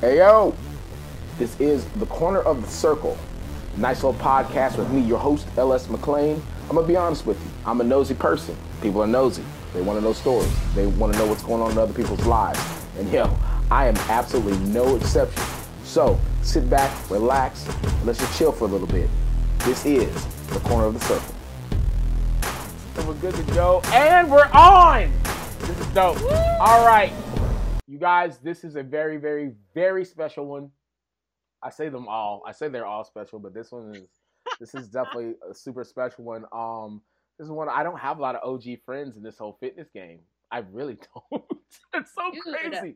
Hey yo, this is the corner of the circle. Nice little podcast with me, your host LS McLean. I'm gonna be honest with you. I'm a nosy person. People are nosy. They want to know stories. They want to know what's going on in other people's lives. And yo, I am absolutely no exception. So sit back, relax, and let's just chill for a little bit. This is the corner of the circle. And we're good to go, and we're on. This is dope. All right, you guys, this is a very, very, very special one. I say them all. I say they're all special, but this one is this is definitely a super special one. Um, this is one I don't have a lot of OG friends in this whole fitness game. I really don't. it's so Dude. crazy.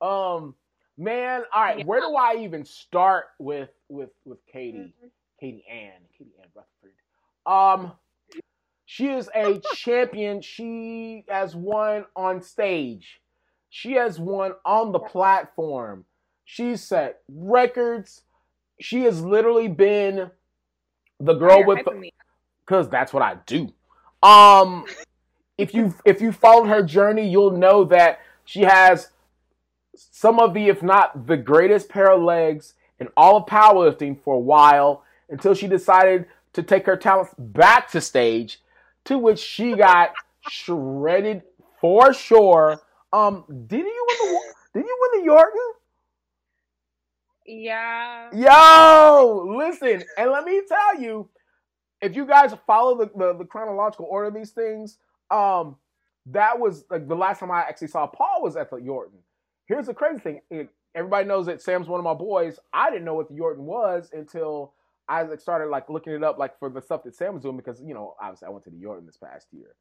Um, man, all right, Yeah. where do I even start with with with Katie? Mhm. Katie Ann, Katie Ann Rutherford. Um, she is a champion. She has won on stage. She has won on the platform. She's set records. She has literally been the girl You're with the, because that's what I do. Um, if you if you followed her journey, you'll know that she has some of the, if not the greatest pair of legs in all of powerlifting for a while until she decided to take her talents back to stage, to which she got shredded for sure. Um, didn't you win the did you win the Yorton? Yeah. Yo, listen, and let me tell you, if you guys follow the, the, the chronological order of these things, um, that was like the last time I actually saw Paul was at the Yorton. Here's the crazy thing: it- everybody knows that Sam's one of my boys. I didn't know what the Yorton was until I like, started like looking it up, like for the stuff that Sam was doing, because you know, obviously I went to the Yorton this past year,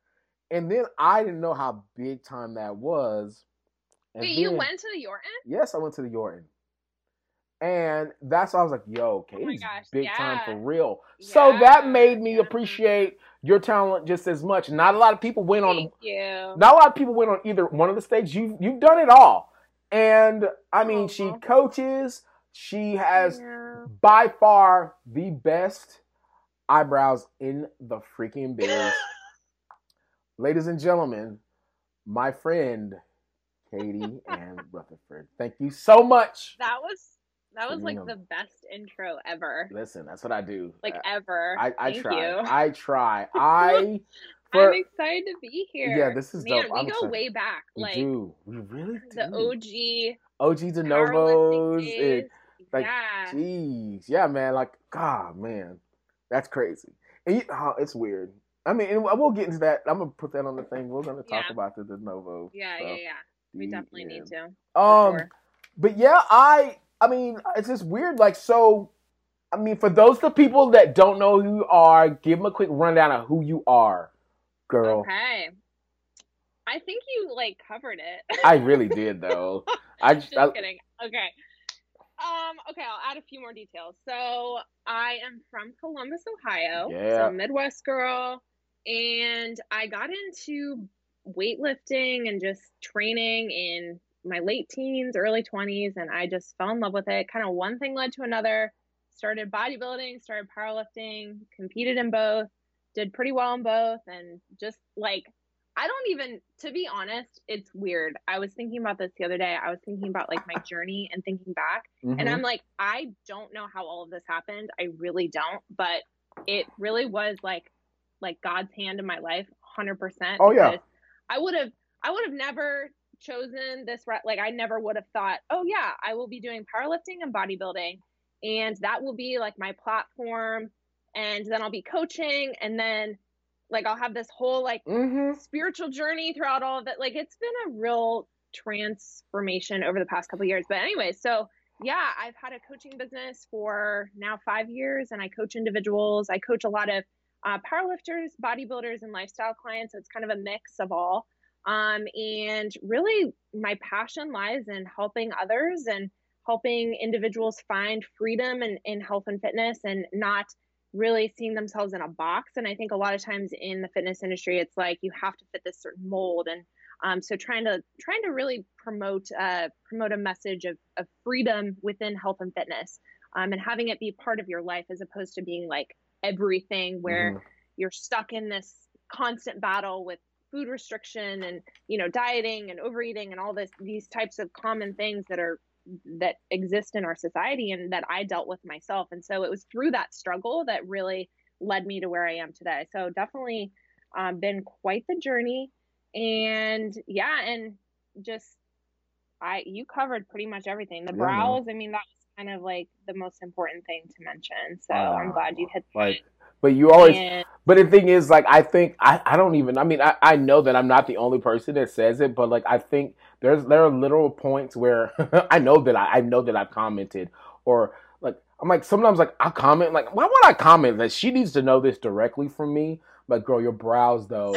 and then I didn't know how big time that was. And Wait, you went to the Yorton? Yes, I went to the Yorton. And that's why I was like, yo, Oh Katie's gosh, big time for real. so that made me yeah. appreciate your talent just as much. Not a lot of people went on Thank you. not a lot of people went on either one of the stages. You you've done it all. And I mean she Aw. coaches, she has Yeah. by far the best eyebrows in the freaking biz. Ladies and gentlemen, my friend Katie Ann Rutherford. Thank you so much. That was that was like the best intro ever. Listen, that's what I do. Like Uh, ever. I, I try. you. I try. I for I'm excited to be here. yeah, this is Man, dope. we I'm go excited. way back. we like do. We really do. the OG OG de novos. and- like, yeah. Jeez, yeah, man. Like, God, man, that's crazy. And you, oh, it's weird. I mean, and we'll get into that. I'm gonna put that on the thing. We're gonna talk Yeah. about the de novo. Yeah, stuff. yeah, yeah. We definitely need to. Um, sure. but yeah, I, I mean, it's just weird. Like, so, I mean, for those the people that don't know who you are, give them a quick rundown of who you are, girl. Okay. I think you like covered it. I really did though. I just, Just I, kidding. Okay. Um, okay, I'll add a few more details. So I am from Columbus, Ohio. Yeah. So Midwest girl. And I got into weightlifting and just training in my late teens, early 20s, and I just fell in love with it. Kind of one thing led to another. Started bodybuilding, started powerlifting, competed in both, did pretty well in both, and just like I don't even, to be honest, it's weird. I was thinking about this the other day. I was thinking about like my journey and thinking back. And mhm. I'm like, I don't know how all of this happened. I really don't. But it really was like, like God's hand in my life, 100%. Oh, yeah. I would have, I would have never chosen this. Like, I never would have thought, oh, yeah, I will be doing powerlifting and bodybuilding. And that will be like my platform. And then I'll be coaching. And then, like, I'll have this whole like Mhm. spiritual journey throughout all of it. Like it's been a real transformation over the past couple of years. But anyway, so yeah, I've had a coaching business for now five years, and I coach individuals. I coach a lot of uh, powerlifters, bodybuilders, and lifestyle clients. So it's kind of a mix of all. Um, and really, my passion lies in helping others and helping individuals find freedom in, in health and fitness and not really seeing themselves in a box. And I think a lot of times in the fitness industry, it's like you have to fit this certain mold. And um, so trying to trying to really promote uh, promote a message of, of freedom within health and fitness, um, and having it be part of your life as opposed to being like everything where Mhm. you're stuck in this constant battle with food restriction and you know dieting and overeating and all this these types of common things that are that exist in our society and that I dealt with myself. And so it was through that struggle that really led me to where I am today. So definitely um, been quite the journey. And yeah, and just I you covered pretty much everything. The Yeah, brows, I mean, that was kind of like the most important thing to mention. So I'm ah, glad you hit that. Like, but you always And- But the thing is, like, I think I, I don't even. I mean, I, I know that I'm not the only person that says it, but like, I think there's there are literal points where I know that I, I know that I've commented or like I'm like sometimes like I comment like why would I comment that she needs to know this directly from me? Like, girl, your brows though.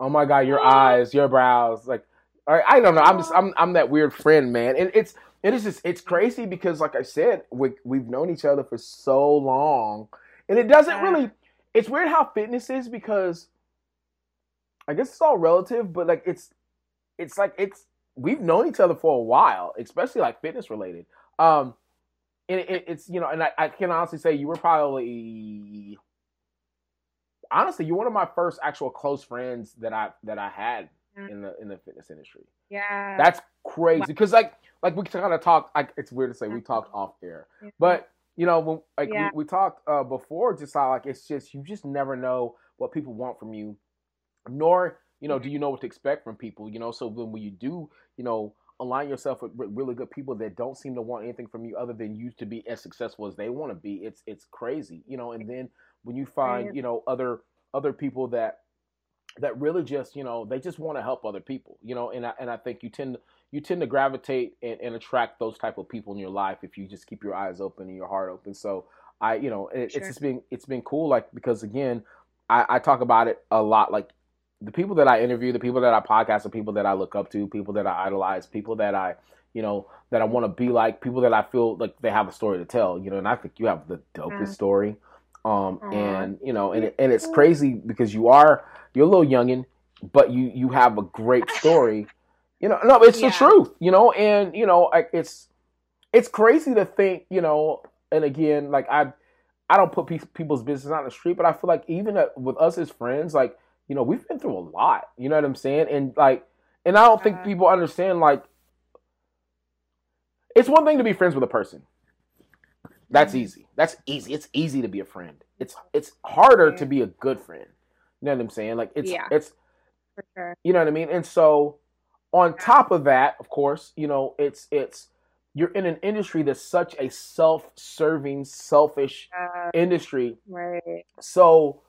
Oh my god, your eyes, your brows. Like, all right, I don't know. I'm just I'm I'm that weird friend, man. And it's it is just it's crazy because like I said, we we've known each other for so long, and it doesn't Yeah. really it's weird how fitness is because I guess it's all relative, but like it's it's like it's we've known each other for a while, especially like fitness related. Um, and it, it's you know, and I, I can honestly say you were probably honestly you're one of my first actual close friends that I that I had in the in the fitness industry. yeah. That's crazy because like like we kind of talked. Like it's weird to say we talked off air, Yeah. but you know when like Yeah. we, we talked uh, before, just how like it's just you just never know what people want from you, nor you know do you know what to expect from people. You know, so then when you do, you know. Align yourself with really good people that don't seem to want anything from you other than you to be as successful as they want to be. It's it's crazy, you know. And then when you find you know other other people that that really just you know they just want to help other people you know and I, and I think you tend you tend to gravitate and, and attract those type of people in your life if you just keep your eyes open and your heart open so I you know it, Sure. it's just been it's been cool like because again I, I talk about it a lot like the people that I interview the people that I podcast the people that I look up to people that I idolize people that I you know that I want to be like people that I feel like they have a story to tell you know and I think you have the dopest Yeah. story um Aw. and you know and and it's crazy because you are you're a little youngin, but you you have a great story. You know, no, it's Yeah. the truth. You know, and you know, like it's it's crazy to think. You know, and again, like I I don't put pe- people's business on the street, but I feel like even at, with us as friends, like you know, we've been through a lot. You know what I'm saying? And like, and I don't think people understand. Like, it's one thing to be friends with a person. That's Mhm. easy. That's easy. It's easy to be a friend. It's it's harder to be a good friend. You know what I'm saying? Like it's Yeah. it's for sure. you know what I mean? And so on top of that, of course, you know, it's it's you're in an industry that's such a self-serving, selfish Uh, industry. right. So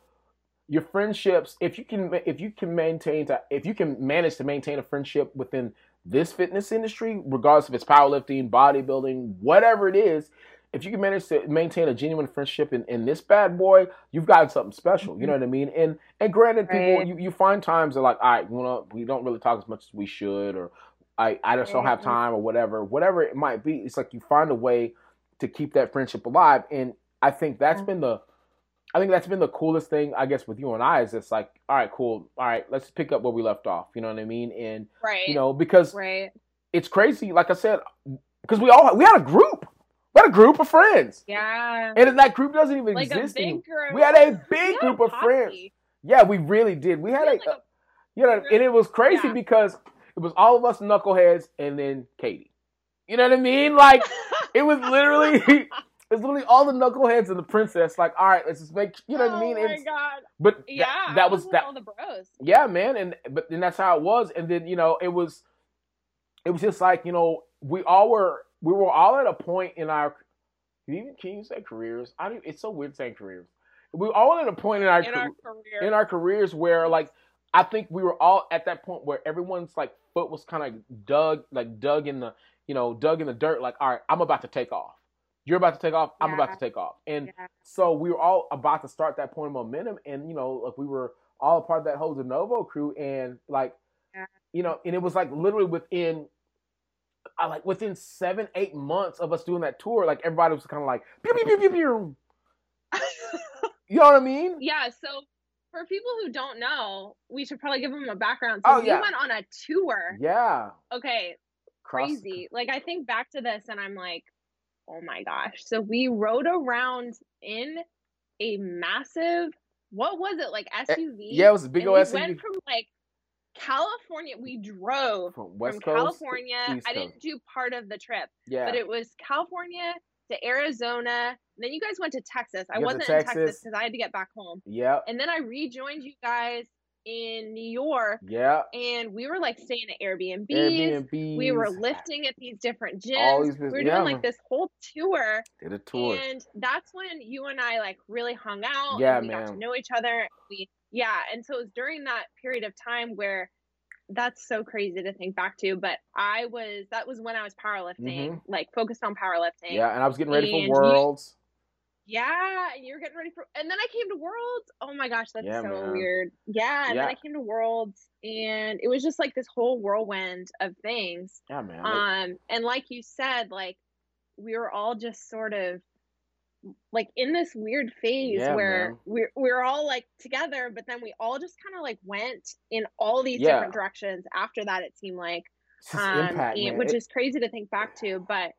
your friendships, if you can if you can maintain to if you can manage to maintain a friendship within this fitness industry, regardless if it's powerlifting, bodybuilding, whatever it is, if you can manage to maintain a genuine friendship in, in this bad boy, you've got something special. You know mm-hmm. what I mean? And and granted, people Right. you, you find times that like, all right, you know, we don't really talk as much as we should, or I, I just don't have mm-hmm. time or whatever, whatever it might be. It's like you find a way to keep that friendship alive. And I think that's been the I think that's been the coolest thing, I guess, with you and I is it's like, all right, cool. All right, let's pick up where we left off. You know what I mean? And Right. you know, because right. it's crazy, like I said, because we all we had a group. Had group of friends. Yeah. And that group doesn't even Like exist anymore. big group. We had a big had group of friends. Yeah, we really did. We We had had a, like a- you know, and it was crazy Yeah. because it was all of us knuckleheads and then Katie. You know what I mean? Like it was literally it was literally all the knuckleheads and the princess. Like, all right, let's just make you know what I oh mean. Oh my god. but Yeah. that, I was with that. all the bros. Yeah, man, and but then that's how it was, and then you know it was, it was just like you know we all were we were all at a point in our can you even can you say careers? I don't, it's so weird saying careers. We were all at a point in our, In our career. in our careers where like I think we were all at that point where everyone's like foot was kind of dug like dug in the you know dug in the dirt. Like all right, I'm about to take off. You're about to take off. I'm about to take off. And Yeah. so we were all about to start that point of momentum, and you know, like we were all a part of that whole De Novo crew, and like, Yeah. you know, and it was like literally within, uh, like within seven, eight months of us doing that tour, like everybody was kind of like, pew, pew, pew, pew, pew. you know what I mean? yeah. So for people who don't know, we should probably give them a background. Oh, So we yeah. went on a tour. Yeah, Okay. Cross- Crazy. Like I think back to this and I'm like, oh my gosh. So we rode around in a massive what was it like SUV? Eh, Yeah, it was a big old we SUV. went from California. We drove from West from Coast. California. I didn't do part of the trip, Yeah. but it was California to Arizona. Then you guys went to Texas. I wasn't to in Texas Texas. because I had to get back home. Yeah, And then I rejoined you guys in New York, Yeah. and we were like staying at Airbnbs. Airbnb. We were lifting at these different gyms. All these we were doing yeah, like this whole tour, Did a tour. and that's when you and I like really hung out. Yeah, and we got to know each other. We yeah, and so it was during that period of time where that's so crazy to think back to. But I was that was when I was powerlifting, like focused on powerlifting. Mm-hmm. Yeah, and I was getting ready And for you- Worlds. Yeah, and you were getting ready for, and then I came to Worlds. Oh my gosh, that's Yeah, so man. weird. Yeah, and Yeah. then I came to Worlds, and it was just like this whole whirlwind of things. Yeah, man. Um, and like you said, like we were all just sort of like in this weird phase Yeah, where man. we're we're all like together, but then we all just kind of like went in all these Yeah. different directions after that. It seemed like, um, impact, and- which It- is crazy to think back to, but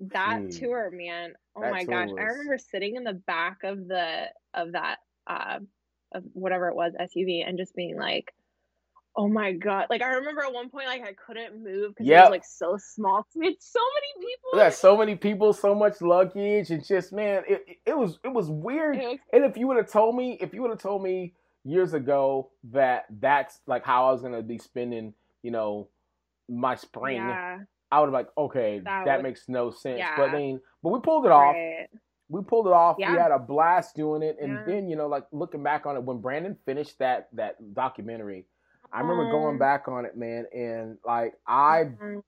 that Jeez. tour, man. Oh my gosh, I remember sitting in the back of the of that uh, of whatever it was SUV and just being like. Oh my god! Like I remember at one point, like I couldn't move because it was like so small. We had so many people. yeah, so many people, so much luggage, and just man, it, it- was it was weird. It was- And if you would have told me, if you would have told me years ago that that's like how I was gonna be spending, you know, my spring, yeah, I would have like, okay, That that, would- makes no sense. yeah. But I mean, but we pulled it off. right. We pulled it off. We had a blast doing it, and Yeah. then you know, like looking back on it, when Brandon finished that that documentary, I remember going Um, back on it, man, and like I mhm,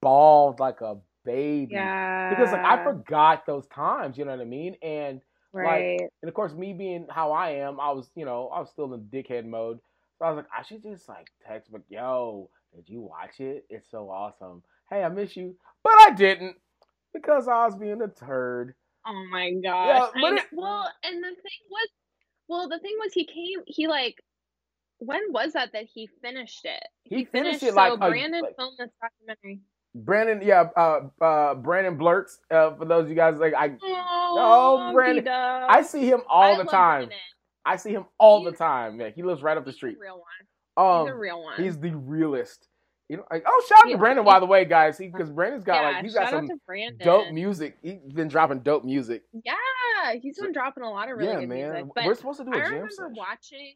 bawled like a baby Yeah. because like I forgot those times. You know what I mean? And Right. and of course, me being how I am, I was, you know, I was still in dickhead mode. So I was like, I should just like text, but yo, did you watch it? It's so awesome. Hey, I miss you, but I didn't because I was being a turd. oh my gosh. but I it- well, and the thing was, well, the thing was, he came. He like, when was that that he finished it? He finished it, like, so. a- Brandon like- filmed this documentary. Brandon, yeah, uh, uh, Brandon Blurts. Uh, for those of you guys, like I, Oh, Brandon. I see him all I the time. Brandon. I see him all the time. Yeah, he lives right up the street. real one. Um, He's a real one. he's the realest. You know, like, oh, shout out Yeah, to Brandon, he- by the way, guys. Because Brandon's got yeah, like he's got some dope music. He's been dropping dope music. Yeah, he's been dropping a lot of really yeah, good man. music. But We're supposed to do a I jam I remember session. watching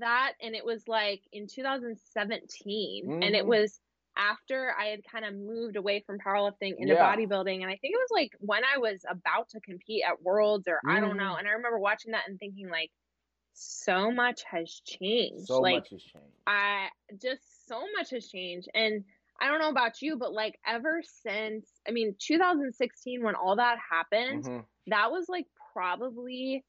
that, and it was like in 2017, and it Mhm. was after I had kind of moved away from powerlifting into Yeah. bodybuilding, and I think it was like when I was about to compete at Worlds, or I don't know. Mhm. And I remember watching that and thinking like, so much has changed. So like much has changed. I just so much has changed. And I don't know about you, but like ever since, I mean, 2016, when all that happened, Mhm. that was like probably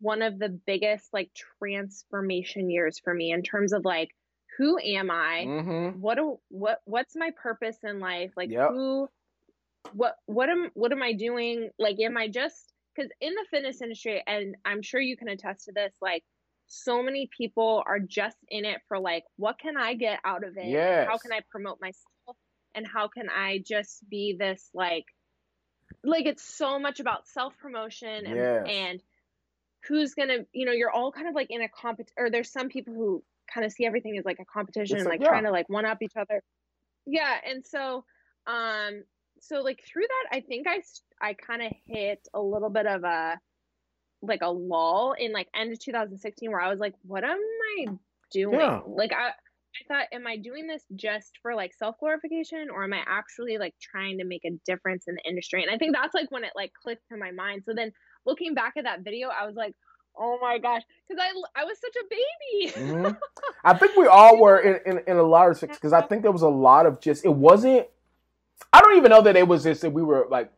one of the biggest like transformation years for me in terms of like, who am I? Mhm. What do what what's my purpose in life? Like Yep. who what what am what am I doing? Like am I just because in the fitness industry, and I'm sure you can attest to this, like so many people are just in it for like, what can I get out of it? And How can I promote myself? And how can I just be this like like it's so much about self promotion and, Yes. and who's gonna you know you're all kind of like in a compet or there's some people who kind of see everything as like a competition It's and like- like trying to like one up each other. Yeah and so um so like through that i think i i kind of hit a little bit of a like a lull in like end of 2016 where i was like what am i doing? Yeah. like i i thought am i doing this just for like self glorification or am i actually like trying to make a difference in the industry? And i think that's like when it like clicked in my mind. So then looking back at that video i was like oh my gosh because i i was such a baby Mhm. I think we all were in, in, in a lot of because I think there was a lot of just it wasn't. I don't even know that it was just that we were like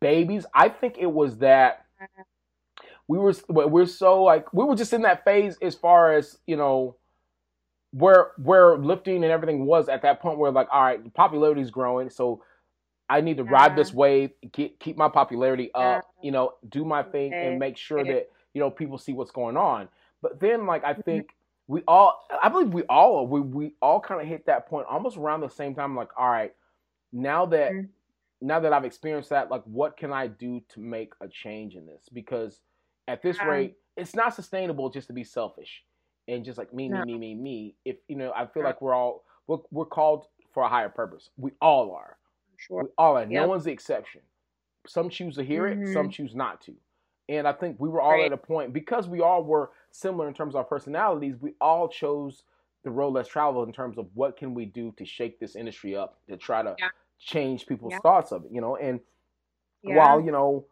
babies. I think it was that we were we're so like we were just in that phase as far as you know where where lifting and everything was at that point where like all right the popularity is growing so I need to ride this wave get, keep my popularity up you know do my thing Okay. and make sure Okay. that you know people see what's going on but then like I think we all I believe we all we we all kind of hit that point almost around the same time like all right now that Mhm. now that I've experienced that like what can I do to make a change in this because at this Yeah. rate it's not sustainable just to be selfish and just like me, no. me, me, me, me. If you know, I feel like we're all we're, we're called for a higher purpose. We all are. Sure. All are. Yep. No one's the exception. Some choose to hear mm-hmm. it, some choose not to. And I think we were all right. at a point because we all were similar in terms of our personalities. We all chose the road less traveled in terms of what can we do to shake this industry up to try to yeah. change people's yeah. thoughts of it. You know, and yeah. while you know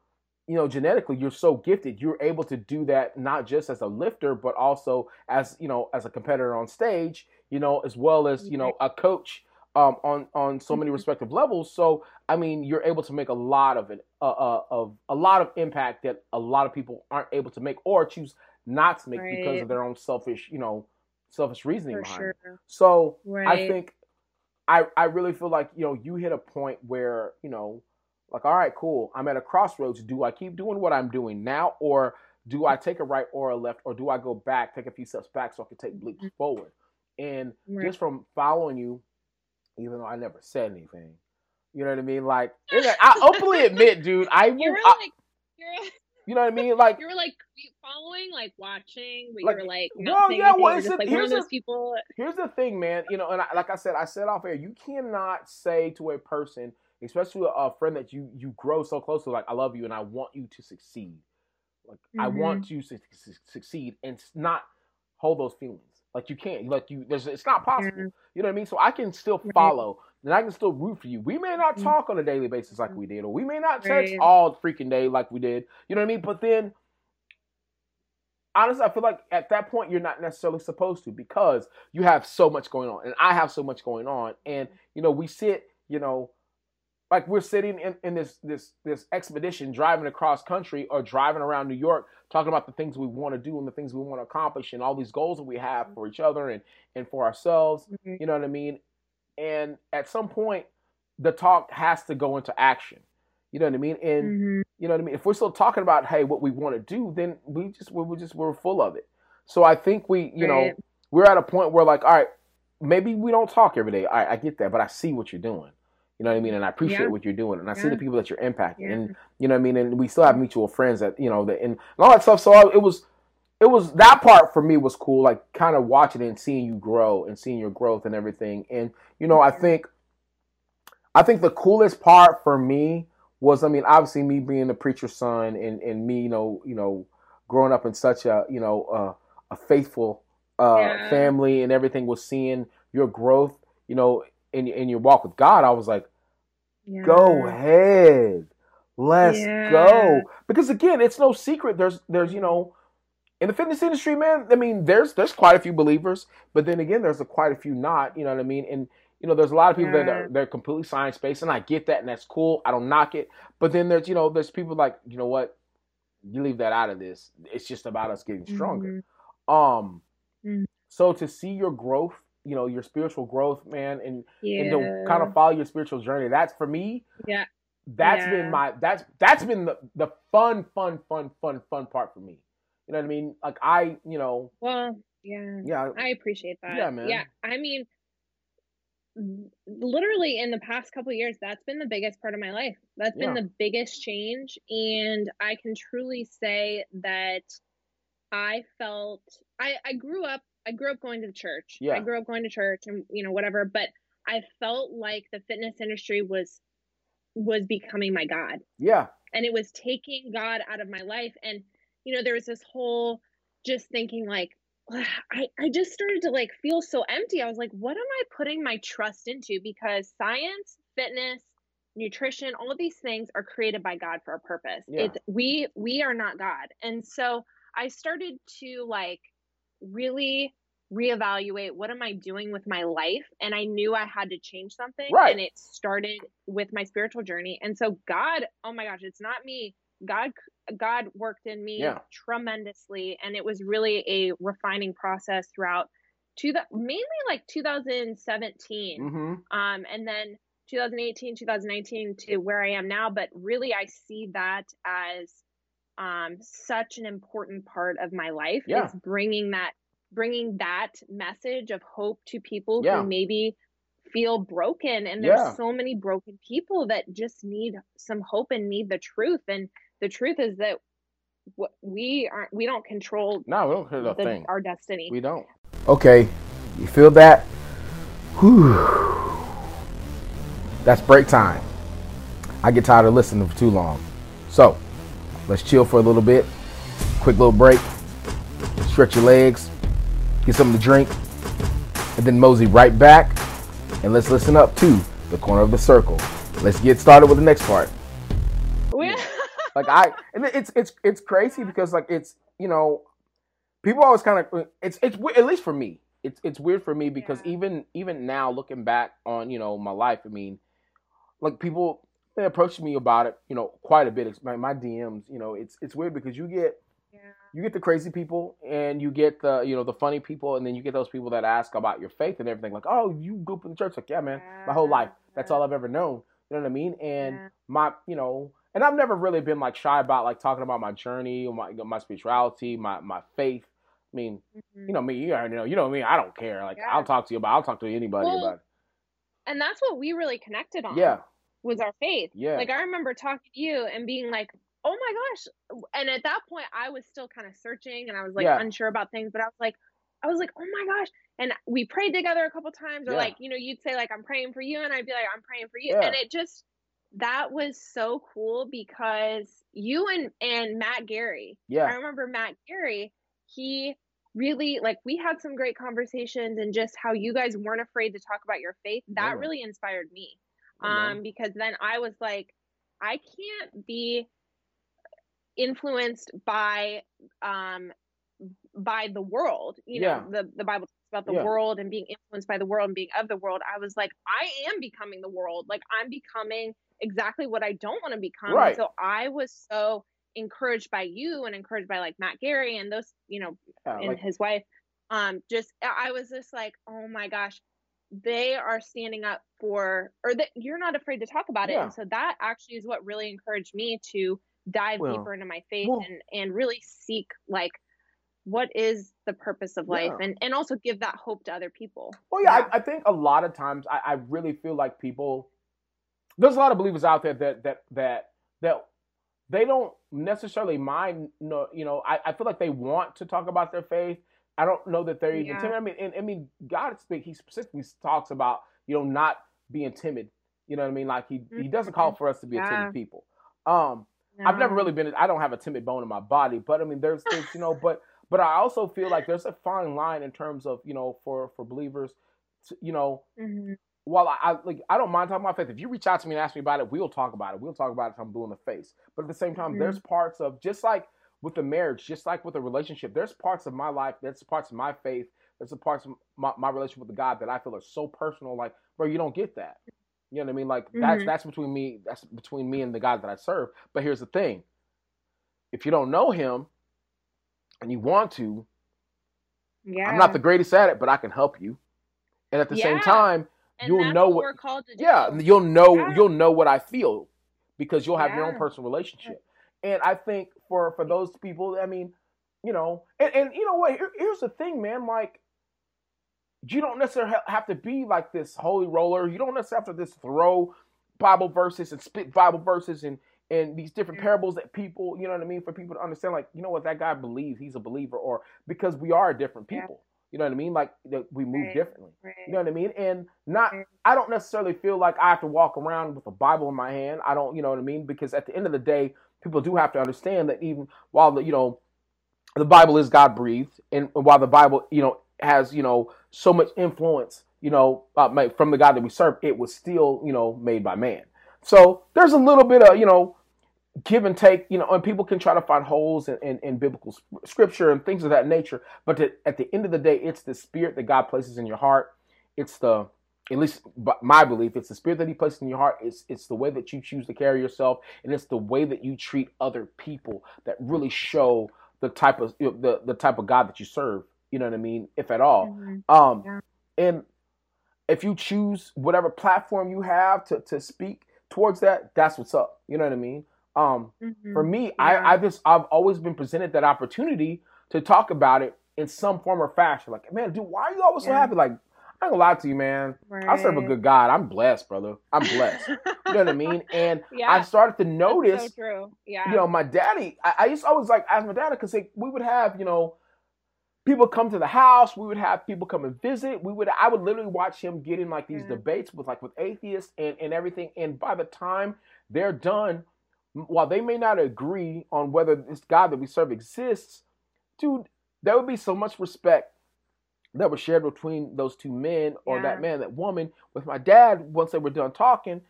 you know genetically you're so gifted you're able to do that not just as a lifter but also as you know as a competitor on stage you know as well as you know a coach um, on on so many mm-hmm. respective levels so i mean you're able to make a lot of it uh, uh, of a lot of impact that a lot of people aren't able to make or choose not to make right. because of their own selfish you know selfish reasoning For behind sure. it so right. i think i i really feel like you know you hit a point where you know like, all right, cool. I'm at a crossroads. Do I keep doing what I'm doing now, or do I take a right or a left, or do I go back, take a few steps back so I can take leaps mm-hmm. forward? And right. just from following you, even though I never said anything, you know what I mean? Like, I openly admit, dude, I you're like, you're, you know what I mean? Like, you were like following, like watching, but like, you were like, well, yeah, well, it's just, like here's those people. Here's the thing, man. You know, and I, like I said, I said off air, you cannot say to a person especially a friend that you you grow so close to like i love you and i want you to succeed like mm-hmm. i want you to succeed and not hold those feelings like you can't like you there's it's not possible. You know what i mean? So i can still follow and i can still root for you. We may not mm-hmm. talk on a daily basis like we did or we may not text all freaking day like we did. You know what i mean? But then honestly, I feel like at that point you're not necessarily supposed to because you have so much going on, and I have so much going on, and you know we sit, you know, like we're sitting in, in this this this expedition driving across country or driving around New York talking about the things we want to do and the things we want to accomplish and all these goals that we have for each other and and for ourselves mm-hmm. you know what I mean? And at some point the talk has to go into action you know what I mean? And mm-hmm. you know what I mean? If we're still talking about hey what we want to do then we just we're just we're full of it. So I think we you right. know we're at a point where like all right maybe we don't talk every day. I get that but I see what you're doing you know what I mean? And I appreciate yeah. what you're doing, and I yeah. see the people that you're impacting, yeah. and you know what I mean. And we still have mutual friends that you know that and, all that stuff. So I, it was, it was that part for me was cool, like kind of watching it and seeing you grow and seeing your growth and everything. And you know, I think, I think the coolest part for me was, I mean, obviously me being the preacher's son and and me, you know, you know, growing up in such a you know uh, a faithful uh, family and everything was seeing your growth, you know, in in your walk with God, I was like, yeah. go ahead, let's yeah. go. Because again, it's no secret. There's there's you know, in the fitness industry, man. I mean, there's there's quite a few believers, but then again, there's a, quite a few not. You know what I mean? And you know, there's a lot of people yeah. that are they're completely science based, and I get that, and that's cool. I don't knock it. But then there's you know, there's people like you know what, you leave that out of this. It's just about us getting stronger. Mm-hmm. Um, mm-hmm. so to see your growth you know your spiritual growth man and yeah. and to kind of follow your spiritual journey. That's for me yeah. That's yeah. been my that's that's been the, the fun fun fun fun fun part for me. You know what i mean? Like i you know well yeah. Yeah. I appreciate that. Yeah man. Yeah i mean literally in the past couple years that's been the biggest part of my life. That's been the biggest change and i can truly say that i felt i i grew up I grew up going to church. Yeah. I grew up going to church and you know whatever, but I felt like the fitness industry was was becoming my god. Yeah. And it was taking God out of my life and you know there was this whole just thinking like I I just started to like feel so empty. I was like what am I putting my trust into because science, fitness, nutrition, all of these things are created by God for a purpose. Yeah. It's we we are not God. And so I started to like really reevaluate what am I doing with my life and I knew I had to change something right. and it started with my spiritual journey and so God oh my gosh it's not me God God worked in me yeah. tremendously and it was really a refining process throughout to the mainly like 2017 mm-hmm. um and then 2018 2019 to where I am now but really I see that as um, such an important part of my life yeah. is bringing that bringing that message of hope to people yeah. who maybe feel broken and there's yeah. so many broken people that just need some hope and need the truth and the truth is that we aren't we don't control No, we don't care the, the, thing. our destiny. We don't. Okay, you feel that? Whew. That's break time. I get tired of listening for too long. So, let's chill for a little bit. Quick little break. Stretch your legs. Get something to drink. And then mosey right back. And let's listen up to the corner of the circle. Let's get started with the next part. Like I, and it's it's it's crazy because like it's you know, people always kind of it's it's at least for me, it's it's weird for me because Yeah. even even now looking back on you know my life, I mean, like people they approach me about it, you know, quite a bit. It's my, my DMs, you know, it's it's weird because you get yeah. you get the crazy people and you get the you know the funny people and then you get those people that ask about your faith and everything like oh you grew up in the church like yeah man my whole life that's all I've ever known you know what I mean and Yeah. my you know and I've never really been like shy about like talking about my journey or my my spirituality my my faith I mean Mhm. you know me you already know you know me I don't care like Yeah. I'll talk to you about I'll talk to anybody Well, about and that's what we really connected on. yeah was our faith. yeah Like I remember talking to you and being like, "Oh my gosh!" And at that point, I was still kind of searching and I was like Yeah. unsure about things. But I was like, I was like, "Oh my gosh!" And we prayed together a couple times, or Yeah. like you know, you'd say like, "I'm praying for you," and I'd be like, "I'm praying for you," Yeah. and it just that was so cool because you and and Matt Gary. Yeah. I remember Matt Gary. He really like we had some great conversations and just how you guys weren't afraid to talk about your faith. That really inspired me um because then i was like i can't be influenced by um by the world you Yeah. know the the bible talks about the Yeah. world and being influenced by the world and being of the world i was like i am becoming the world like i'm becoming exactly what i don't want to become Right. so i was so encouraged by you and encouraged by like matt gary and those you know yeah and like his wife um just i was just like oh my gosh they are standing up for or that you're not afraid to talk about it and so that actually is what really encouraged me to dive Well, deeper into my faith well- and and really seek like what is the purpose of life Yeah. and and also give that hope to other people Well, yeah, I, I think a lot of times I, I really feel like people. There's a lot of believers out there that that that that they don't necessarily mind. No, you know, I, I feel like they want to talk about their faith. I don't know that they're even Yeah. timid. I mean, and, I mean, God speak. He specifically talks about you know not being timid. You know what I mean? Like he he doesn't call for us to be a timid people. Um, I've never really been. I don't have a timid bone in my body, but I mean, there's, there's you know, but but I also feel like there's a fine line in terms of you know for for believers, to, you know, Mhm. while I, I like I don't mind talking about faith. If you reach out to me and ask me about it, we'll talk about it. We'll talk about it till I'm blue in the face. But at the same time, Mhm. there's parts of just like with the marriage, just like with a relationship, there's parts of my life, there's parts of my faith, there's the parts of my, my relationship with the God that I feel are so personal. Like, bro, you don't get that. You know what I mean? Like that's Mhm. that's between me, that's between me and the God that I serve. But here's the thing: if you don't know Him and you want to, yeah I'm not the greatest at it, but I can help you. And at the same time, and you'll that's know what what- we're called to do yeah, you'll know Yeah. you'll know what I feel because you'll have your own personal relationship. And I think for for those people, I mean, you know, and, and you know what? Here, here's the thing, man. Like, you don't necessarily have to be like this holy roller. You don't necessarily have to just throw Bible verses and spit Bible verses and and these different mm-hmm. parables that people, you know what I mean, for people to understand. Like, you know what? That guy believes he's a believer, or because we are different people. You know what I mean? Like that we move Right. differently. right You know what I mean? And not, Right. I don't necessarily feel like I have to walk around with a Bible in my hand. I don't, you know what I mean? Because at the end of the day, people do have to understand that even while the, you know, the Bible is God breathed, and while the Bible, you know, has, you know, so much influence, you know, uh, from the God that we serve, it was still, you know, made by man. So there's a little bit of, you know, give and take, you know, and people can try to find holes in, in, in biblical scripture and things of that nature. But to, at the end of the day, it's the spirit that God places in your heart. It's the, at least my belief, it's the spirit that He places in your heart. It's it's the way that you choose to carry yourself, and it's the way that you treat other people that really show the type of you know, the the type of God that you serve. You know what I mean, if at all. Mhm. Um, Yeah. and if you choose whatever platform you have to to speak towards that, that's what's up. You know what I mean? Um, Mhm. for me, Yeah. I I just I've always been presented that opportunity to talk about it in some form or fashion. Like, man, dude, why are you always so happy? Like, I ain't gonna lie to you, man. Right. I serve a good God. I'm blessed, brother. I'm blessed. you know what I mean? And yeah. I started to notice. So true. Yeah. You know, my daddy. I, I used to always like ask my daddy because we would have, you know, people come to the house. We would have people come and visit. We would. I would literally watch him get in like these yeah. debates with like with atheists and and everything. And by the time they're done, while they may not agree on whether this God that we serve exists, dude, there would be so much respect that was shared between those two men or yeah. that man, that woman. With my dad, once they were done talking,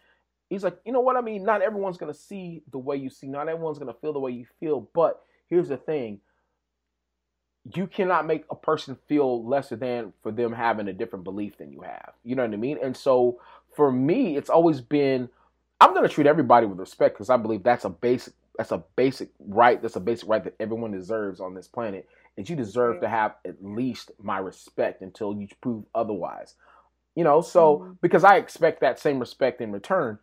he's like, you know what I mean? Not everyone's gonna see the way you see, not everyone's gonna feel the way you feel. But here's the thing. You cannot make a person feel lesser than for them having a different belief than you have. You know what I mean? And so for me, it's always been I'm gonna treat everybody with respect because I believe that's a basic that's a basic right. That's a basic right that everyone deserves on this planet that you deserve to have at least my respect until you prove otherwise. You know, so mm-hmm. because I expect that same respect in return.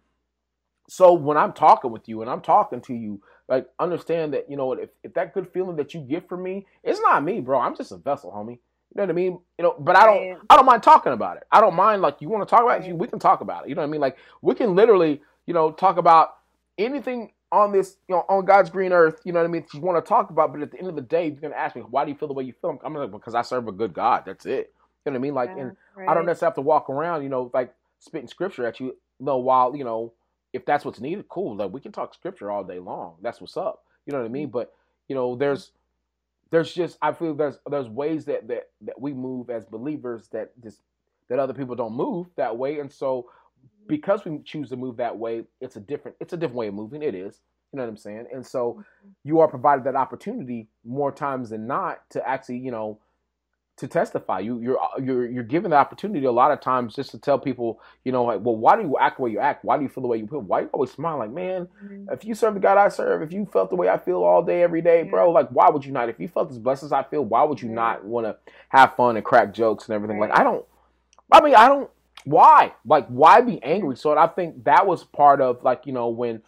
So when I'm talking with you and I'm talking to you, like understand that, you know what, if, if that good feeling that you get from me, it's not me, bro. I'm just a vessel, homie. You know what I mean? You know, but I don't I don't mind talking about it. I don't mind like you want to talk about it, we can talk about it. You know what I mean? Like we can literally, you know, talk about anything on this, you know, on God's green earth, you know what I mean? You want to talk about, but at the end of the day, you're gonna ask me, why do you feel the way you feel? I'm gonna because I serve a good God. That's it. You know what I mean? Like, yeah, and right. I don't necessarily have to walk around, you know, like spitting scripture at you. No, while you know, if that's what's needed, cool. Like we can talk scripture all day long. That's what's up. You know what I mean? Mm-hmm. But you know, there's there's just I feel there's there's ways that that that we move as believers that just that other people don't move that way, and so because we choose to move that way, it's a different it's a different way of moving. It is. You know what I'm saying? And so mm-hmm. you are provided that opportunity more times than not to actually, you know, to testify. You you're you're you're given the opportunity a lot of times just to tell people, you know, like, well, why do you act the way you act? Why do you feel the way you feel? Why you always smile? Like, man, mm-hmm. if you serve the God I serve, if you felt the way I feel all day, every day, bro, like, why would you not? If you felt as blessed as I feel, why would you not want to have fun and crack jokes and everything? Right. Like, I don't. I mean, I don't why? Like, why be angry? So I think that was part of like, you know, when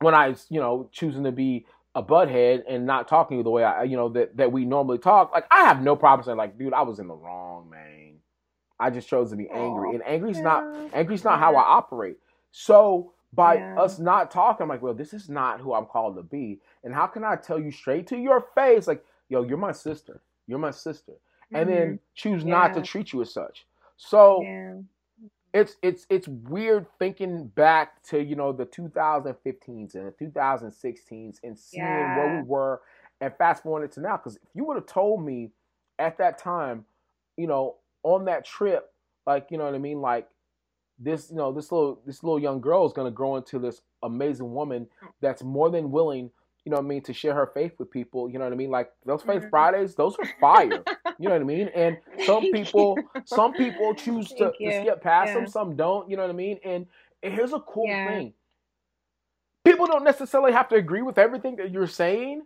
when I, you know, choosing to be a butthead and not talking the way I, you know, that that we normally talk. Like, I have no problem saying, like, dude, I was in the wrong, man. I just chose to be angry, and angry's yeah. not angry's not how I operate. So by yeah. us not talking, I'm like, well, this is not who I'm called to be. And how can I tell you straight to your face, like, yo, you're my sister, you're my sister, mm-hmm. and then mm-hmm. choose yeah. not to treat you as such. So yeah. It's it's it's weird thinking back to you know the 2015s and the 2016s and seeing yeah. where we were and fast forwarding to now. Because if you would have told me at that time, you know, on that trip, like you know what I mean, like this you know this little this little young girl is going to grow into this amazing woman mm. that's more than willing you know what I mean, to share her faith with people. You know what I mean? Like those faith mm-hmm. Fridays, those are fire. you know what I mean? And some people, some people choose to, to, skip past yeah. them, some don't. You know what I mean? And, and here's a cool yeah. thing: people don't necessarily have to agree with everything that you're saying,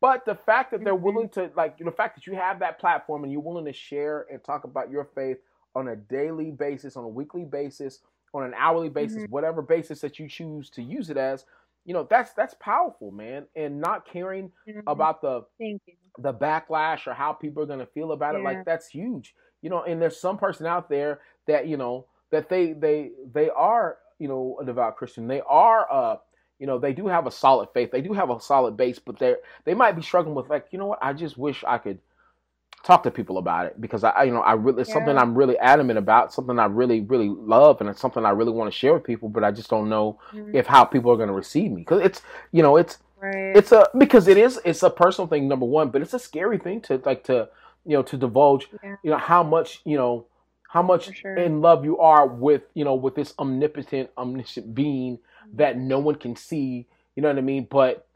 but the fact that they're mm-hmm. willing to, like, the fact that you have that platform and you're willing to share and talk about your faith on a daily basis, on a weekly basis, on an hourly basis, mm-hmm. whatever basis that you choose to use it as you know that's that's powerful man and not caring mm-hmm. about the the backlash or how people are going to feel about yeah. it like that's huge you know and there's some person out there that you know that they they they are you know a devout christian they are uh you know they do have a solid faith they do have a solid base but they they might be struggling with like you know what i just wish i could talk to people about it because I, you know, I really, it's yeah. something I'm really adamant about, something I really, really love, and it's something I really want to share with people, but I just don't know mm-hmm. if how people are going to receive me because it's, you know, it's, right. it's a because it is, it's a personal thing, number one, but it's a scary thing to like to, you know, to divulge, yeah. you know, how much, you know, how much sure. in love you are with, you know, with this omnipotent, omniscient being mm-hmm. that no one can see, you know what I mean, but,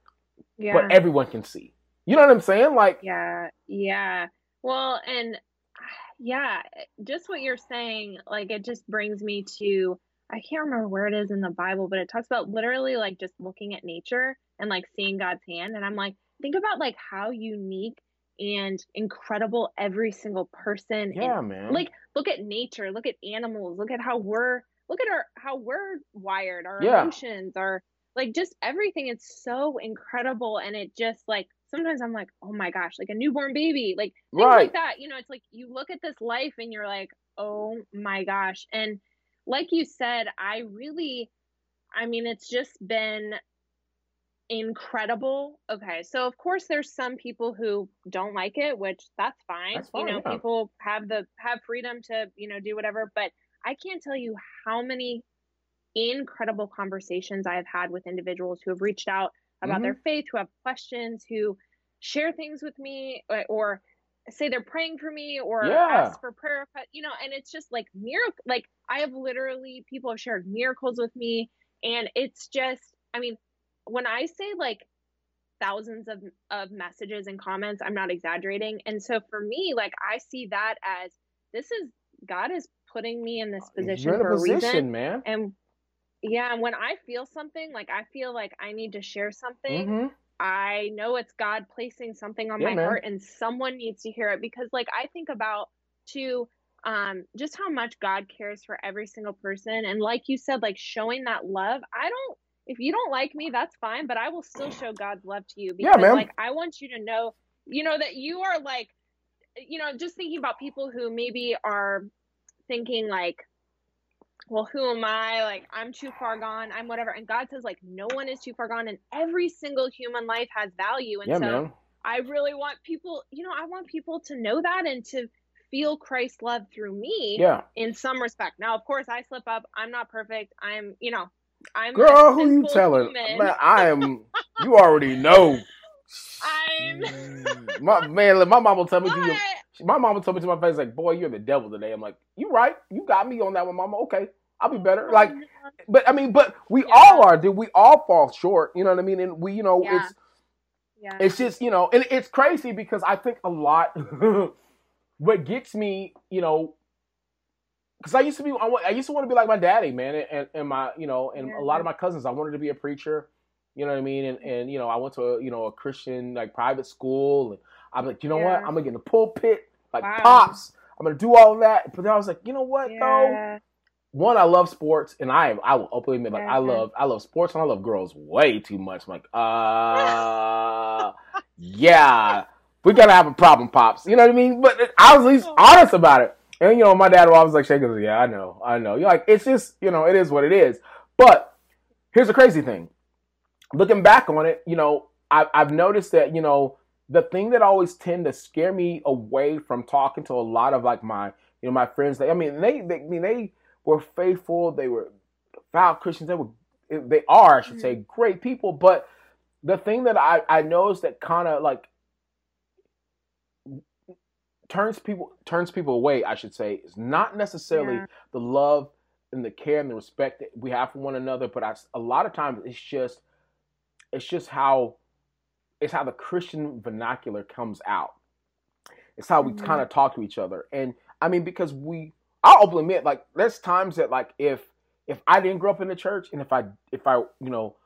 yeah. but everyone can see. You know what I'm saying? Like, yeah, yeah. Well, and yeah, just what you're saying, like it just brings me to I can't remember where it is in the Bible, but it talks about literally like just looking at nature and like seeing God's hand. And I'm like, think about like how unique and incredible every single person. Yeah, and, man. Like look at nature, look at animals, look at how we're look at our how we're wired, our yeah. emotions, our like just everything It's so incredible and it just like sometimes I'm like, oh my gosh, like a newborn baby, like things right. like that. You know, it's like you look at this life and you're like, oh my gosh. And like you said, I really, I mean, it's just been incredible. Okay, so of course there's some people who don't like it, which that's fine. That's fine you know, yeah. people have the have freedom to, you know, do whatever, but I can't tell you how many incredible conversations I have had with individuals who have reached out about mm-hmm. their faith, who have questions, who share things with me or, or say they're praying for me or yeah. ask for prayer, you know, and it's just like miracle. Like I have literally people have shared miracles with me, and it's just, I mean, when I say like thousands of of messages and comments, I'm not exaggerating. And so for me, like I see that as this is God is putting me in this position You're in for a position, reason. man. And yeah, when I feel something, like I feel like I need to share something. Mm-hmm. I know it's God placing something on yeah, my man. heart and someone needs to hear it because like I think about too um just how much God cares for every single person and like you said like showing that love. I don't if you don't like me, that's fine, but I will still show God's love to you because yeah, like I want you to know, you know that you are like you know, just thinking about people who maybe are thinking like well, who am I? Like, I'm too far gone. I'm whatever. And God says, like, no one is too far gone, and every single human life has value. And yeah, so, man. I really want people, you know, I want people to know that and to feel Christ's love through me. Yeah. In some respect. Now, of course, I slip up. I'm not perfect. I'm, you know, I'm. Girl, who you telling? Man, I am. you already know. I'm. my man, my mom will tell me to you. My mama told me to my face like, "Boy, you're the devil today." I'm like, "You right? You got me on that one, mama. Okay, I'll be better." Like, but I mean, but we yeah. all are, dude. We all fall short. You know what I mean? And we, you know, yeah. it's yeah. it's just you know, and it's crazy because I think a lot. what gets me, you know, because I used to be, I, I, used to want to be like my daddy, man, and, and my, you know, and a lot of mm-hmm. my cousins. I wanted to be a preacher. You know what I mean? And and you know, I went to a, you know a Christian like private school, and I'm like, you know yeah. what? I'm gonna get in the pulpit like wow. pops. I'm gonna do all of that. But then I was like, you know what yeah. though? One, I love sports, and I I will openly admit, like I love I love sports and I love girls way too much. I'm like, uh, yeah, we gotta have a problem, pops. You know what I mean? But I was at least honest about it. And you know, my dad was always like shaking, yeah, I know, I know. You're like, it's just, you know, it is what it is. But here's the crazy thing. Looking back on it, you know, I, I've noticed that, you know, the thing that always tend to scare me away from talking to a lot of like my you know my friends they, i mean they, they i mean they were faithful they were devout christians they were they are i should mm-hmm. say great people but the thing that i i noticed that kind of like turns people turns people away i should say is not necessarily yeah. the love and the care and the respect that we have for one another but I, a lot of times it's just it's just how it's how the Christian vernacular comes out. It's how we mm-hmm. kind of talk to each other. And I mean, because we, I'll admit, like, there's times that, like, if if I didn't grow up in the church and if I if I you know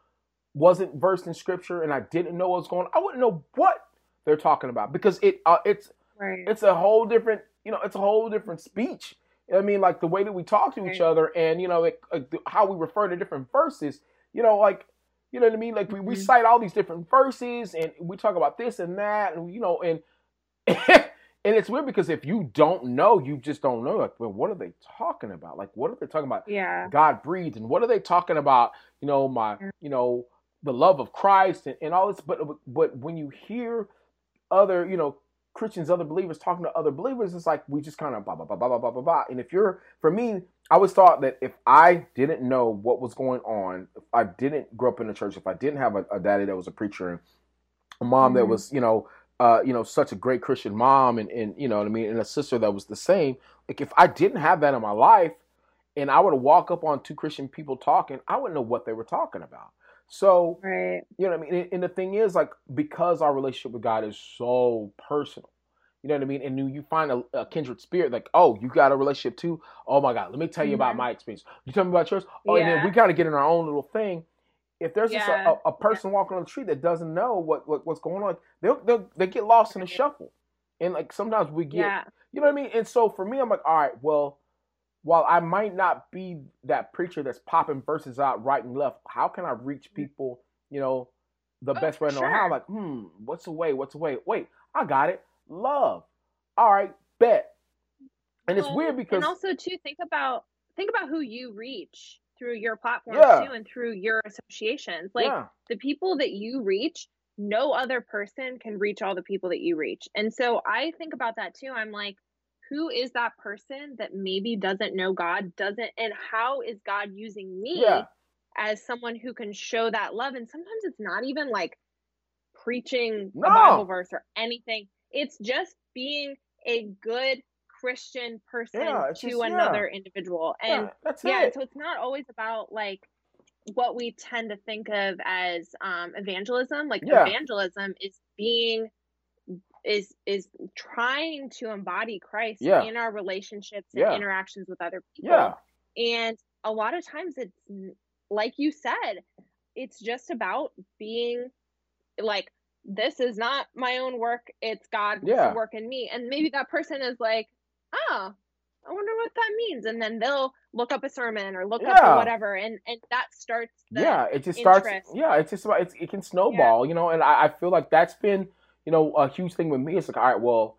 wasn't versed in scripture and I didn't know what was going on, I wouldn't know what they're talking about because it uh, it's right. it's a whole different you know it's a whole different speech. I mean, like the way that we talk to right. each other and you know like, like how we refer to different verses. You know, like you know what I mean? Like we, we mm-hmm. cite all these different verses and we talk about this and that and you know and and it's weird because if you don't know, you just don't know. Like, well, what are they talking about? Like, what are they talking about? Yeah. God breathed, and what are they talking about? You know, my, you know, the love of Christ and, and all this. But but when you hear other, you know, Christians, other believers talking to other believers, it's like we just kind of blah blah blah blah blah blah blah. And if you're, for me, I always thought that if I didn't know what was going on, if I didn't grow up in the church, if I didn't have a, a daddy that was a preacher and a mom mm-hmm. that was, you know, uh, you know, such a great Christian mom, and and you know what I mean, and a sister that was the same. Like if I didn't have that in my life, and I would walk up on two Christian people talking, I wouldn't know what they were talking about. So, right. you know what I mean? And, the thing is, like, because our relationship with God is so personal, you know what I mean? And you find a, a, kindred spirit, like, oh, you got a relationship too? Oh my God, let me tell you mm-hmm. about my experience. You tell me about yours? Oh, yeah. and then we kind of get in our own little thing. If there's yeah. just a, a, a, person yeah. walking on the street that doesn't know what, what what's going on, they'll, they'll they get lost in the shuffle. And like sometimes we get, you know what I mean? And so for me, I'm like, all right, well, while I might not be that preacher that's popping verses out right and left, how can I reach mm. people, you know, the Oh, best way to know how. Like, hmm, what's the way? What's the way? Wait, I got it. Love. All right, bet. And it's weird because and also too think about think about who you reach through your platform Yeah. too and through your associations. Like yeah, the people that you reach, no other person can reach all the people that you reach. And so I think about that too. I'm like, who is that person that maybe doesn't know God, doesn't, and how is God using me yeah, as someone who can show that love? And sometimes it's not even like preaching No. a Bible verse or anything, it's just being a good Christian person Yeah, to just- yeah. another individual. And yeah. That's yeah, it. so it's not always about like what we tend to think of as um, evangelism. Like Yeah. evangelism is being is is trying to embody Christ Yeah. in our relationships and Yeah. interactions with other people. Yeah. And a lot of times it's like you said, it's just about being like this is not my own work, it's God's Yeah. work in me. And maybe that person is like, "Oh, I wonder what that means." And then they'll look up a sermon or look up Yeah. or whatever and and that starts the yeah, it just starts. Yeah, it's just about it's, it can snowball, you know. And I, I feel like that's been you know a huge thing with me. It's like, all right, well,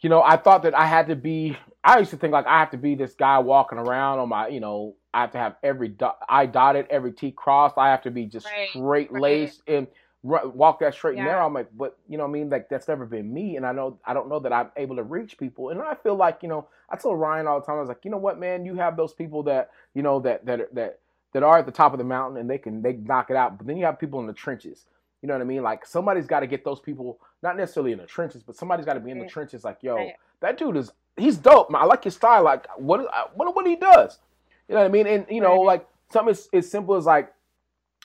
you know, I thought that I had to be. I used to think like I have to be this guy walking around on my, you know, I have to have every dot, I dotted, every T crossed. I have to be just Right, straight right. laced and ru- walk that straight and narrow. I'm like, but you know, what I mean, like that's never been me, and I know I don't know that I'm able to reach people, and I feel like you know, I tell Ryan all the time, I was like, you know what, man, you have those people that you know that that that that are at the top of the mountain and they can they knock it out, but then you have people in the trenches. You know what I mean? Like somebody's got to get those people, not necessarily in the trenches, but somebody's got to be in the trenches. Like, yo, that dude is he's dope. Man. I like his style. Like, what I wonder what he does. You know what I mean? And you know, like something as, as simple as like,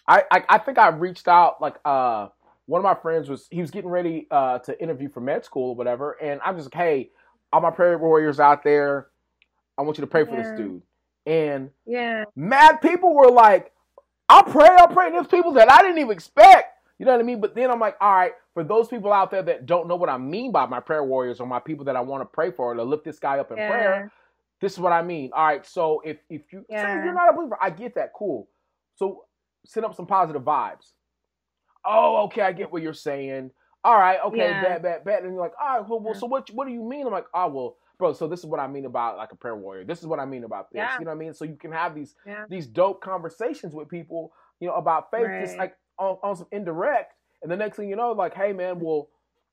I, I I think I reached out like uh one of my friends was he was getting ready uh to interview for med school or whatever, and I'm just like, hey, all my prayer warriors out there, I want you to pray for this dude. And Yeah. mad people were like, I'll pray, I'll pray. And there's people that I didn't even expect. You know what I mean? But then I'm like, all right, for those people out there that don't know what I mean by my prayer warriors or my people that I want to pray for to lift this guy up in Yeah. prayer, this is what I mean. All right, so if if you Yeah. you're not a believer, I get that, cool. So send up some positive vibes. Oh, okay, I get what you're saying. All right, okay, Yeah. bad, bad, bad. And you're like, all right, well, well so what? What do you mean? I'm like, oh, well, bro. So this is what I mean about like a prayer warrior. This is what I mean about this. Yeah. You know what I mean? So you can have these Yeah. these dope conversations with people, you know, about faith, just like on, on some indirect. And the next thing you know, like, hey man, well,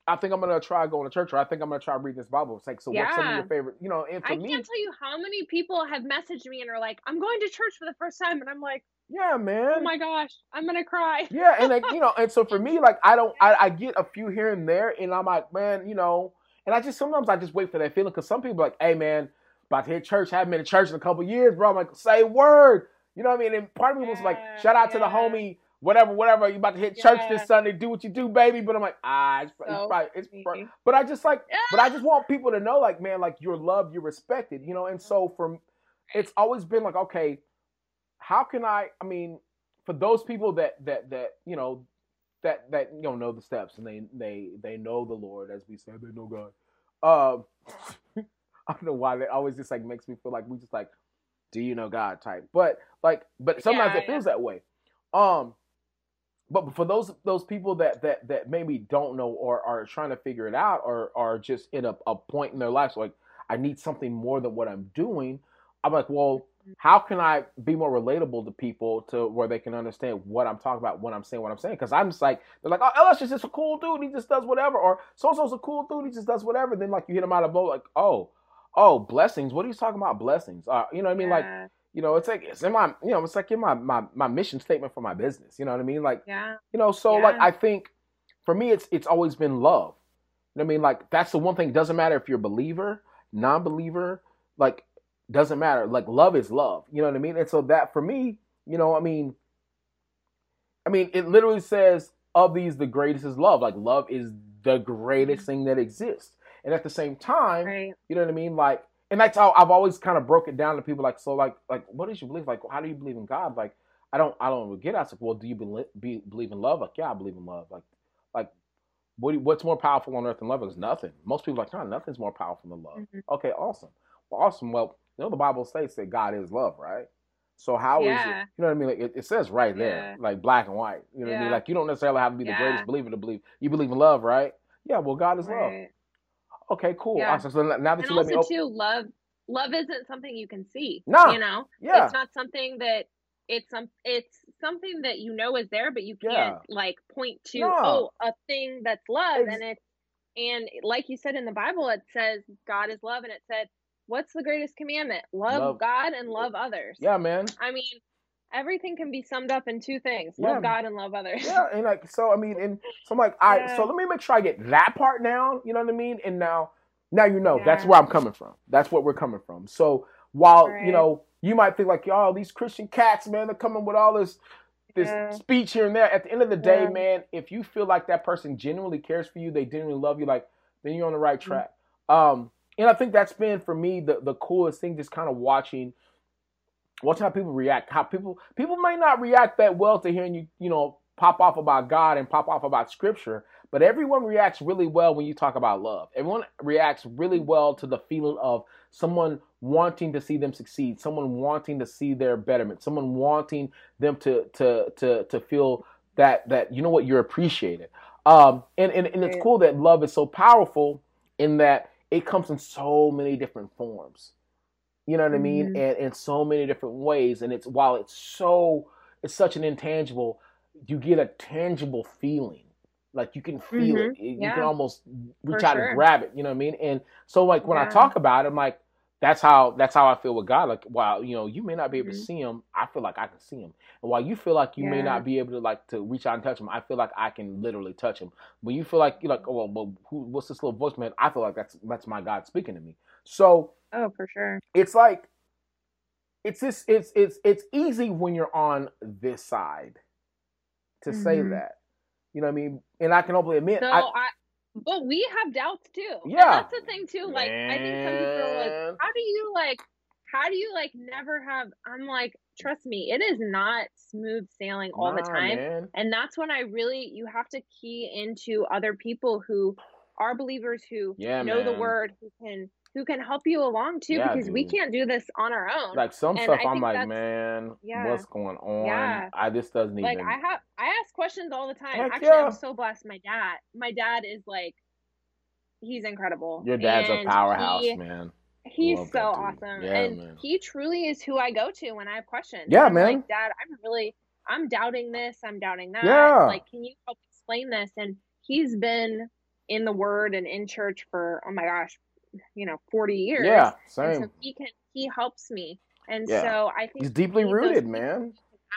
I think I'm gonna try going to church, or I think I'm gonna try reading this Bible. It's like, so what's some of your favorite, you know? And for I me, can't tell you how many people have messaged me and are like, "I'm going to church for the first time," and I'm like, yeah, oh man. "Oh my gosh, I'm gonna cry." Yeah, and like you know, and so for me, like I don't, I, I get a few here and there, and I'm like, man, you know, and I just sometimes I just wait for that feeling because some people are like, hey man, about to hit church, haven't been to church in a couple years, bro. I'm like, say word, you know what I mean? And part of me was like, shout out to the homie, whatever, whatever, you about to hit church this Sunday, do what you do, baby. But I'm like, ah, it's, it's probably, it's, but I just like, but I just want people to know, like, man, like you're loved, you're respected, you know. And so from, it's always been like, okay, how can I? I mean, for those people that that that you know that that you know know the steps and they they they know the Lord, as we said, they know God. Um, I don't know why that always just like makes me feel like we just like, do you know God type, but like, but sometimes Yeah, it feels that way. Um, but for those those people that that that maybe don't know or are trying to figure it out or are just in a, a point in their lives like I need something more than what I'm doing, I'm like, well, how can I be more relatable to people to where they can understand what I'm talking about when I'm saying what I'm saying? Because I'm just like, they're like, oh, Ellis is just a cool dude. He just does whatever. Or so so's a cool dude. He just does whatever. Then like you hit him out of both, like, oh, oh, blessings. What are you talking about? Blessings. Uh, you know what I mean? Like, Yeah. You know, it's like it's in my, you know, it's like in my my my mission statement for my business. You know what I mean? Like, yeah, you know, so like I think for me it's it's always been love. You know what I mean? Like that's the one thing. It doesn't matter if you're a believer, non-believer, like doesn't matter. Like love is love. You know what I mean? And so that for me, you know, I mean, I mean, it literally says of these the greatest is love. Like love is the greatest mm-hmm. thing that exists. And at the same time, right. you know what I mean? Like, and that's how I've always kind of broke it down to people. Like, so, like, like, what does you believe? Like, how do you believe in God? Like, I don't, I don't get. it. I was like, well, do you believe, be, believe in love? Like, yeah, I believe in love. Like, like, what, you- what's more powerful on earth than love? Is nothing. Most people are like, no, nothing's more powerful than love. Mhm. Okay, awesome. Well, awesome. Well, you know, the Bible states that God is love, right? So how is Yeah. it? You know what I mean? Like it, it says right there, Yeah. like black and white. You know what I mean? Like you don't necessarily have to be the Yeah. greatest believer to believe. You believe in love, right? Yeah. Well, God is love. Okay, cool. Yeah. Awesome. So now that And you let me also open, too, love love isn't something you can see. Nah. You know? yeah, It's not something that it's some it's something that you know is there, but you can't Yeah. like point to No. oh a thing that's love Ex- and it's and like you said in the Bible it says God is love and it said what's the greatest commandment? Love, Love- God and love others. yeah, man. I mean everything can be summed up in two things. Yeah. Love God and love others. Yeah, and like so, I mean, and so I'm like, all right, Yeah. so let me make sure I get that part down. You know what I mean? And now, now you know that's where I'm coming from. That's what we're coming from. So while you know you might think like, y'all, these Christian cats, man, they're coming with all this this Yeah. speech here and there. At the end of the day, Yeah. man, if you feel like that person genuinely cares for you, they genuinely love you, like then you're on the right Mm-hmm. track. Um, and I think that's been for me the the coolest thing, just kind of watching watch how people react. How people people may not react that well to hearing you, you know, pop off about God and pop off about Scripture, but everyone reacts really well when you talk about love. Everyone reacts really well to the feeling of someone wanting to see them succeed, someone wanting to see their betterment, someone wanting them to to to to feel that that you know what you're appreciated. Um, and, and and it's cool that love is so powerful in that it comes in so many different forms. You know what I mean? Mhm. And in so many different ways. And it's while it's so it's such an intangible, you get a tangible feeling. Like you can feel Mhm. it. You Yeah. can almost reach For out sure. and grab it. You know what I mean? And so like when I talk about it, I'm like, that's how that's how I feel with God. Like while you know you may not be able to Mhm. see him, I feel like I can see him. And while you feel like you may not be able to like to reach out and touch him, I feel like I can literally touch him. When you feel like you're like, oh well, well who, what's this little voice man? I feel like that's that's my God speaking to me. So Oh, for sure. it's like it's this it's it's it's easy when you're on this side to say Mhm. that. You know what I mean? And I can openly admit So I, I, but we have doubts too. And Yeah. that's the thing too. Like I think some people are like, how do you like, how do you like never have? I'm like, trust me, it is not smooth sailing all the time. man. And that's when I really, you have to key into other people who are believers who Yeah, know the word, who can who can help you along too, Yeah, because we can't do this on our own. Like some And stuff I I'm like, man, yeah. what's going on? Yeah. I this doesn't like even I have I ask questions all the time. Heck Actually, yeah. I'm so blessed. My dad, my dad is like, he's incredible. Your dad's a powerhouse, he- man. He's so awesome, and man. he truly is who I go to when I have questions. Yeah, I'm man. Like, Dad, I'm really, I'm doubting this. I'm doubting that. Yeah. Like, can you help explain this? And he's been in the Word and in church for oh my gosh, you know, 40 years. Yeah, same. so he can, he helps me, and Yeah. so I think He's deeply rooted, man.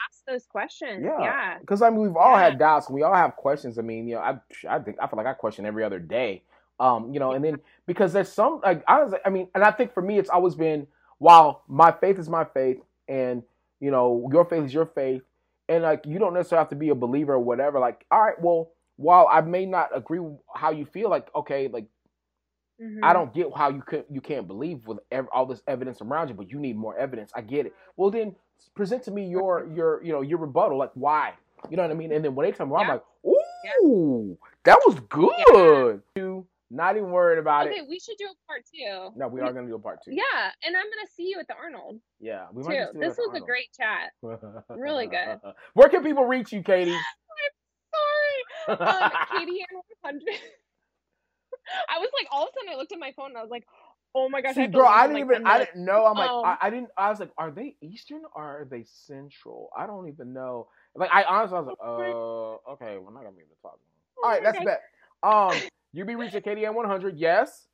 Ask those questions. Yeah. Yeah. Because I mean, we've all Yeah. had doubts. We all have questions. I mean, you know, I I think I feel like I question every other day. Um, you know, and then because there's some like I was, I mean, and I think for me, it's always been while my faith is my faith, and you know, your faith is your faith, and like you don't necessarily have to be a believer or whatever. Like, all right, well, while I may not agree how you feel, like, okay, like Mhm. I don't get how you could you can't believe with ev- all this evidence around you, but you need more evidence. I get it. Well, then present to me your your you know your rebuttal. Like why? You know what I mean? And then when they tell me, I'm like, ooh, that was good. You not even worried about Okay, it. we should do a part two. No, we are gonna do a part two. Yeah, and I'm gonna see you at the Arnold yeah. We might too. just do it This was a great chat. really good. Where can people reach you, Katie? I'm sorry, um, Katie and 100. I was like, all of a sudden, I looked at my phone and I was like, oh my gosh, I See, girl, leave I didn't like, even. I didn't know. I'm like, Um, I, I didn't. I was like, are they Eastern or are they Central? I don't even know. Like, I honestly, I was like, uh, okay, we're not gonna be able to talk. All right, that's bet. Um, you be reaching KDN 100. Yes.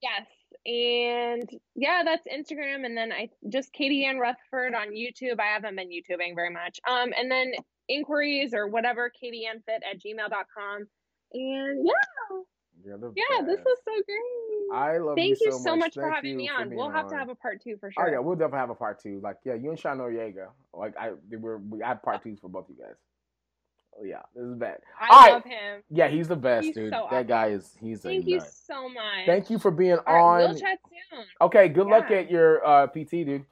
Yes, and yeah, that's Instagram, and then I just Katie Ann Rutherford on YouTube. I haven't been YouTubing very much. Um, and then inquiries or whatever, katieannfit at gmail.com. And yeah, You're the yeah, this was so great. I love Thank you so so much for having me on. We'll have to have a part two for sure. Oh yeah, we'll definitely have a part two. Like yeah, you and Sean Noriega. Like I, we were we had part twos for both you guys. Oh yeah, this is bad. I All right. love him. Yeah, he's the best, He's dude. so that guy is he's Thank a you nut. so much. Thank you for being All right, on. we'll chat soon. Okay, good luck at your uh, PT, dude.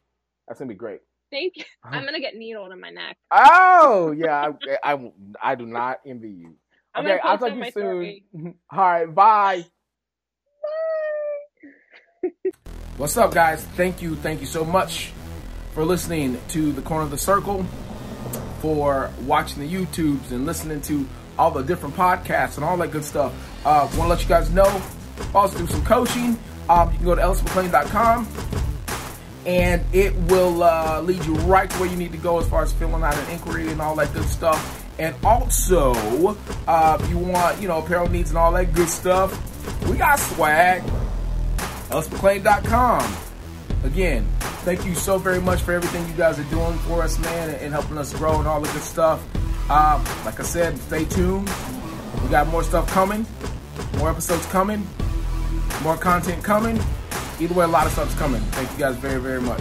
That's gonna be great. Thank you. I'm gonna get needled in my neck. Oh yeah, I, I, I do not envy you. I'm okay, gonna I'll talk on to my you soon. story. All right, bye. Bye. What's up, guys? Thank you, thank you so much for listening to the Corner of the Circle, for watching the YouTubes and listening to all the different podcasts and all that good stuff. Uh, Want to let you guys know, also do some coaching. Um, you can go to ellismcclain.com and it will uh, lead you right to where you need to go as far as filling out an inquiry and all that good stuff. And also, uh, if you want, you know, apparel needs and all that good stuff, we got swag. EllisMcClain.com. Again, thank you so very much for everything you guys are doing for us, man, and, helping us grow and all the good stuff. Um, like I said, stay tuned. We got more stuff coming, more episodes coming, more content coming. Either way, a lot of stuff's coming. Thank you guys very, very much.